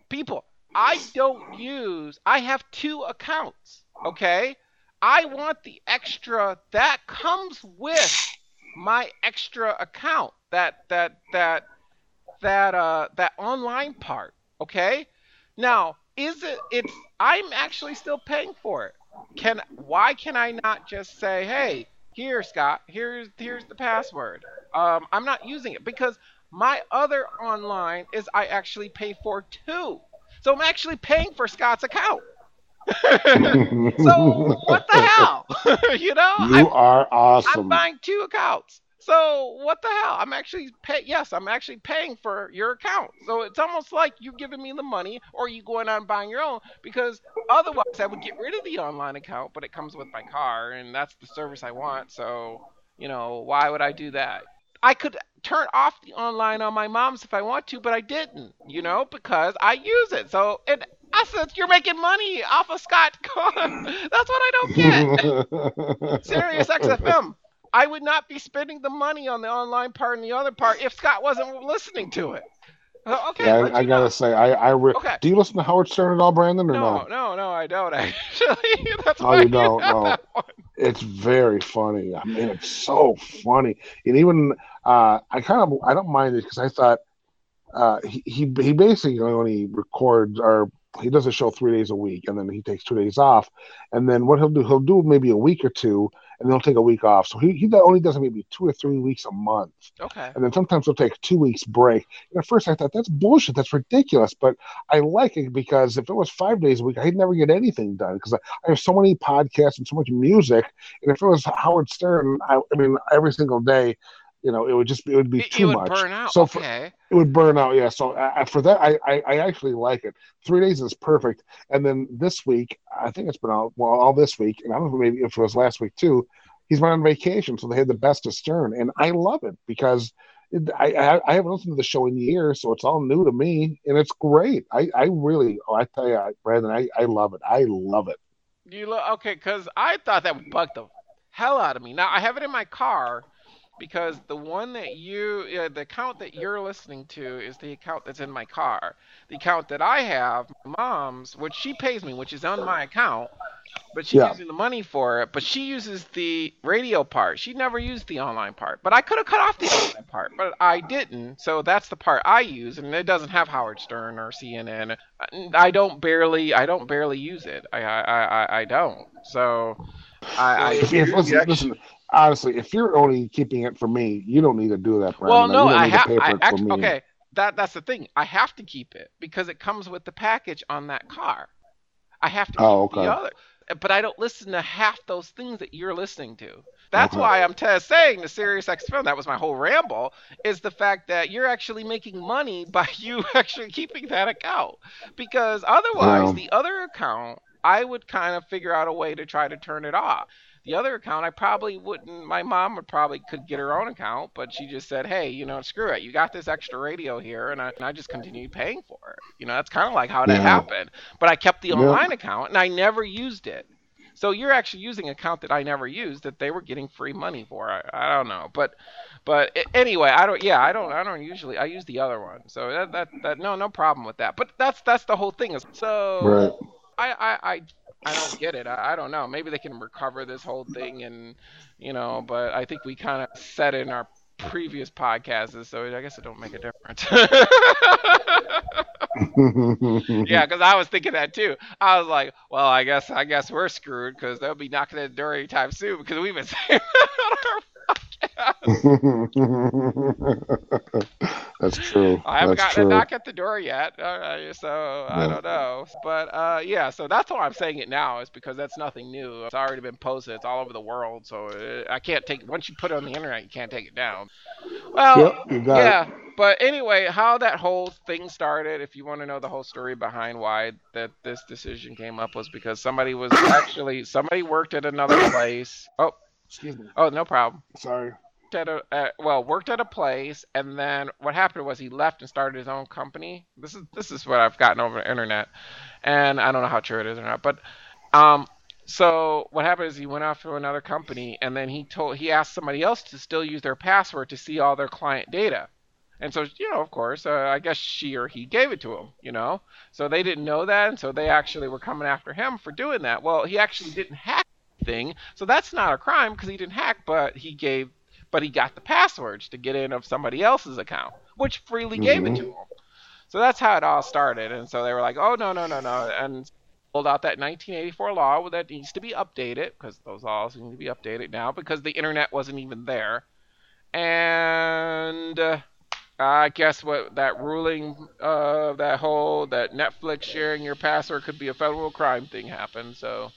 People, I don't use, I have two accounts, okay? I want the extra that comes with my extra account. That, that, that, that, uh, that online part, okay? Now, is it, it's, I'm actually still paying for it. Can, why can I not just say, hey, here, Scott, here's here's the password. Um, I'm not using it because my other online is I actually pay for too. So I'm actually paying for Scott's account. so what the hell? you know, you I'm, are awesome. I'm buying two accounts. So what the hell? I'm actually pay yes, I'm actually paying for your account. So it's almost like you giving me the money or you going out and buying your own because otherwise I would get rid of the online account, but it comes with my car and that's the service I want. So You know, why would I do that? I could turn off the online on my mom's if I want to, but I didn't, you know, because I use it. So it I said, "You're making money off of Scott That's what I don't get. Sirius XM. I would not be spending the money on the online part and the other part if Scott wasn't listening to it. Okay, yeah, I, I gotta know. say, I, I re- okay. do you listen to Howard Stern at all, Brandon, or no? No, no, no, I don't actually. That's oh, you don't? No, it's very funny. I mean, it's so funny, and even uh, I kind of I don't mind it because I thought uh, he, he he basically only records or he does a show three days a week and then he takes two days off and then what he'll do he'll do maybe a week or two and then he'll take a week off. So he, he only does maybe two or three weeks a month. Okay. And then sometimes he'll take two weeks break. And at first i thought that's bullshit. That's ridiculous. But i like it because if it was five days a week i'd never get anything done because I, I, have so many podcasts and so much music. And if it was howard stern I, I mean every single day you know, it would just be, it would be it, too it much. Burn out. So okay. For, it would burn out. Yeah. So uh, for that, I, I, I actually like it. Three days is perfect. And then this week, I think it's been out well all this week, and I don't know maybe if it was last week too. He's been on vacation, so they had the best of Stern, and I love it because it, I, I, I haven't listened to the show in years, so it's all new to me, and it's great. I I really, oh, I tell you, Brandon, I I love it. I love it. You look okay because I thought that would bug the hell out of me. Now I have it in my car because the one that you uh, the account that you're listening to is the account that's in my car. The account that i have my mom's which she pays me which is on my account but she's yeah. using the money for it but she uses the radio part. She never used the online part but i could have cut off the online part but i didn't so that's the part i use and it doesn't have howard stern or cnn i don't barely i don't barely use it. I i i, I don't. So I, I listen, listen, honestly, if you're only keeping it for me, you don't need to do that. Brandon. Well, no, I have. okay, that that's the thing. I have to keep it because it comes with the package on that car. I have to keep oh, okay. the other, but I don't listen to half those things that you're listening to. That's okay. why I'm t- saying the Sirius XM. That was my whole ramble. Is the fact that you're actually making money by you actually keeping that account because otherwise, the other account, I would kind of figure out a way to try to turn it off. The other account, I probably wouldn't. My mom would probably could get her own account, but she just said, "Hey, you know, screw it. You got this extra radio here," and I, and I just continued paying for it. You know, that's kind of like how that yeah. happened. But I kept the online account and I never used it. So you're actually using an account that I never used that they were getting free money for. I, I don't know, but but anyway, I don't. Yeah, I don't. I don't usually. I use the other one. So that that, that no no problem with that. But that's that's the whole thing. Is so right. I, I I I don't get it. I, I, don't know. Maybe they can recover this whole thing, and you know. But I think we kind of said it in our previous podcasts, so I guess it don't make a difference. yeah, because I was thinking that too. I was like, well, I guess I guess we're screwed because they'll be knocking at the door anytime soon because we've been saying That's true. I haven't that's gotten true. a knock at the door yet, uh, so I don't know. But uh, yeah, so that's why I'm saying it now is because that's nothing new. It's already been posted. It's all over the world, so it, I can't take. Once you put it on the internet, you can't take it down. Well, yep, yeah. It. But anyway, how that whole thing started, if you want to know the whole story behind why that this decision came up, was because somebody was actually somebody worked at another place. Oh, excuse me. Oh, no problem. Sorry. At a uh, well worked at a place and then what happened was he left and started his own company. This is this is what i've gotten over the internet and i don't know how true it is or not but um so what happened is he went off to another company and then he told he asked somebody else to still use their password to see all their client data. And so you know of course uh, i guess she or he gave it to him you know? So they didn't know that and so they actually were coming after him for doing that. Well he actually didn't hack thing so that's not a crime because he didn't hack but he gave but he got the passwords to get in of somebody else's account, which freely mm-hmm. gave it to mm-hmm. him. So that's how it all started. And so they were like, oh, no, no, no, no. And pulled out that 1984 law that needs to be updated because those laws need to be updated now because the internet wasn't even there. And uh, I guess what that ruling of uh, that whole that Netflix sharing your password could be a federal crime thing happened. So,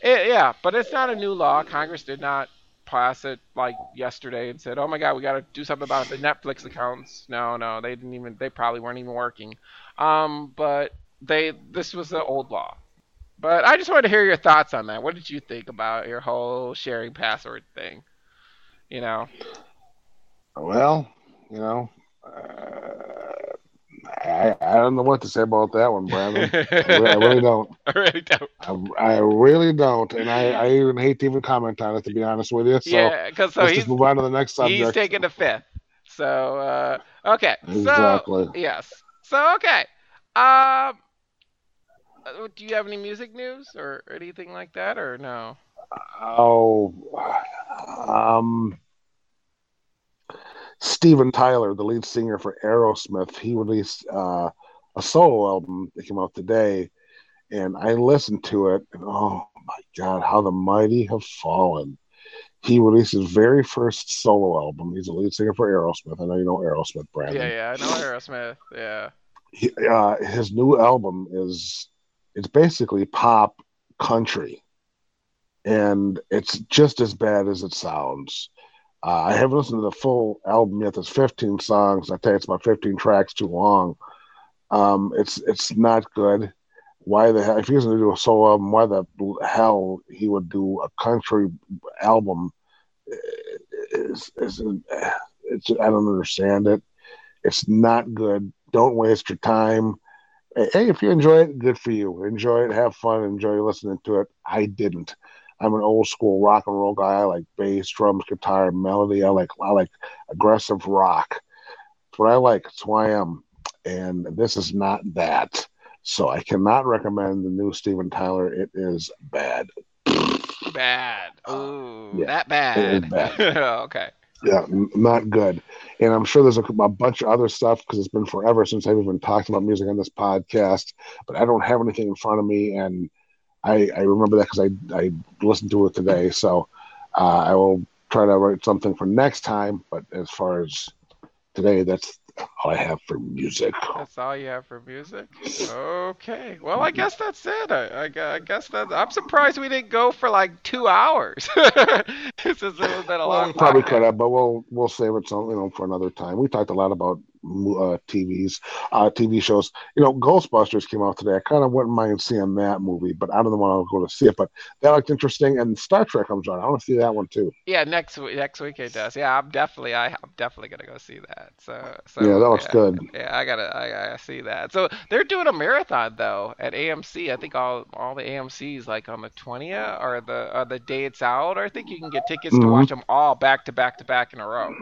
it, yeah, but it's not a new law. Congress did not pass it like yesterday and said, "Oh my God, we got to do something about the Netflix accounts." No, no, they didn't even. They probably weren't even working. Um, but they this was the old law. But I just wanted to hear your thoughts on that. What did you think about your whole sharing password thing? You know. Well, you know, uh, I, I don't know what to say about that one, Brandon. I, re- I really don't. I really don't. I, I really don't, and I, I even hate to even comment on it, to be honest with you. So yeah, because so let's he's just move on to the next subject. he's taking the fifth. So uh, okay. Exactly. So yes. So okay. Um. do you have any music news or anything like that, or no? Oh, um, Steven Tyler, the lead singer for Aerosmith, he released uh, a solo album that came out today, and I listened to it, and oh my God, how the mighty have fallen. He released his very first solo album. He's a lead singer for Aerosmith. I know you know Aerosmith, Brandon. Yeah, yeah, I know Aerosmith. Yeah. He, uh, his new album is it's basically pop country, and it's just as bad as it sounds. Uh, I haven't listened to the full album yet. There's 15 songs. I think it's about 15 tracks too long. Um, it's it's not good. Why the hell? If he was going to do a solo album, why the hell he would do a country album? Is is it's I don't understand it. It's not good. Don't waste your time. Hey, if you enjoy it, good for you. Enjoy it, have fun, enjoy listening to it. I didn't. I'm an old school rock and roll guy. I like bass, drums, guitar, melody. I like I like aggressive rock. It's what I like. It's who I am. And this is not that. So I cannot recommend the new Steven Tyler. It is bad. Bad. Uh, Ooh, Yeah, that bad. bad. okay. Yeah, not good. And I'm sure there's a, a bunch of other stuff because it's been forever since I've even talked about music on this podcast. But I don't have anything in front of me, and I, I remember that because I I listened to it today. So uh, I will try to write something for next time. But as far as today, that's all I have for music. That's all you have for music? Okay. Well, I guess that's it. I, I, I guess that I'm surprised we didn't go for like two hours. this has been a Well, long we probably could have, but we'll we'll save it some you know for another time. We talked a lot about uh, TVs, uh, TV shows. You know, Ghostbusters came out today. I kind of wouldn't mind seeing that movie, but I don't know when I'll go to see it. But that looked interesting, and Star Trek comes on. I want to see that one too. Yeah, next week. Next week it does. Yeah, I'm definitely. I, I'm definitely gonna go see that. So. so Yeah, that looks yeah, good. Yeah, I gotta. I gotta see that. So they're doing a marathon though at AMC. I think all all the AMC's like on the 20th or the or the day it's out. Or I think you can get tickets to Mhm. watch them all back to back to back in a row.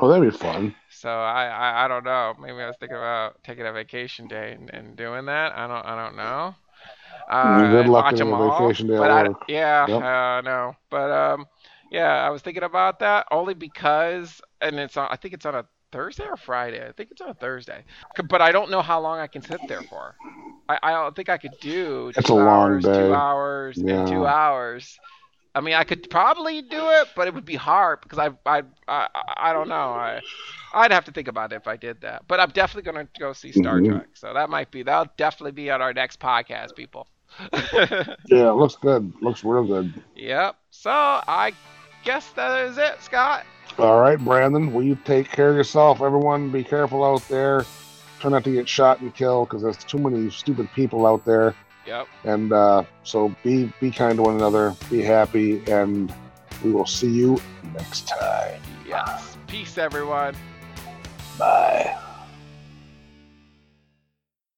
Oh, that'd be fun. So I, I, I don't know. Maybe I was thinking about taking a vacation day and, and doing that. I don't I don't know. Uh, good luck watch on them all. vacation day But I, yeah, Yep. uh, no. But um, yeah, I was thinking about that only because, and it's on. I think it's on a Thursday or Friday. I think it's on a Thursday. But I don't know how long I can sit there for. I, I don't think I could do It's two a long hours, day. two hours, and two Yeah. hours. I mean, I could probably do it, but it would be hard because I, I, I, I don't know. I, I'd have to think about it if I did that. But I'm definitely going to go see Star Mhm. Trek. So that might be that'll definitely be on our next podcast, people. Yeah, it looks good. Looks real good. yep. So I guess that is it, Scott. All right, Brandon. Will you take care of yourself? Everyone, be careful out there. Try not to get shot and killed because there's too many stupid people out there. Yep. And uh, so be be kind to one another. Be happy, and we will see you next time. Yes. Peace, everyone. Bye.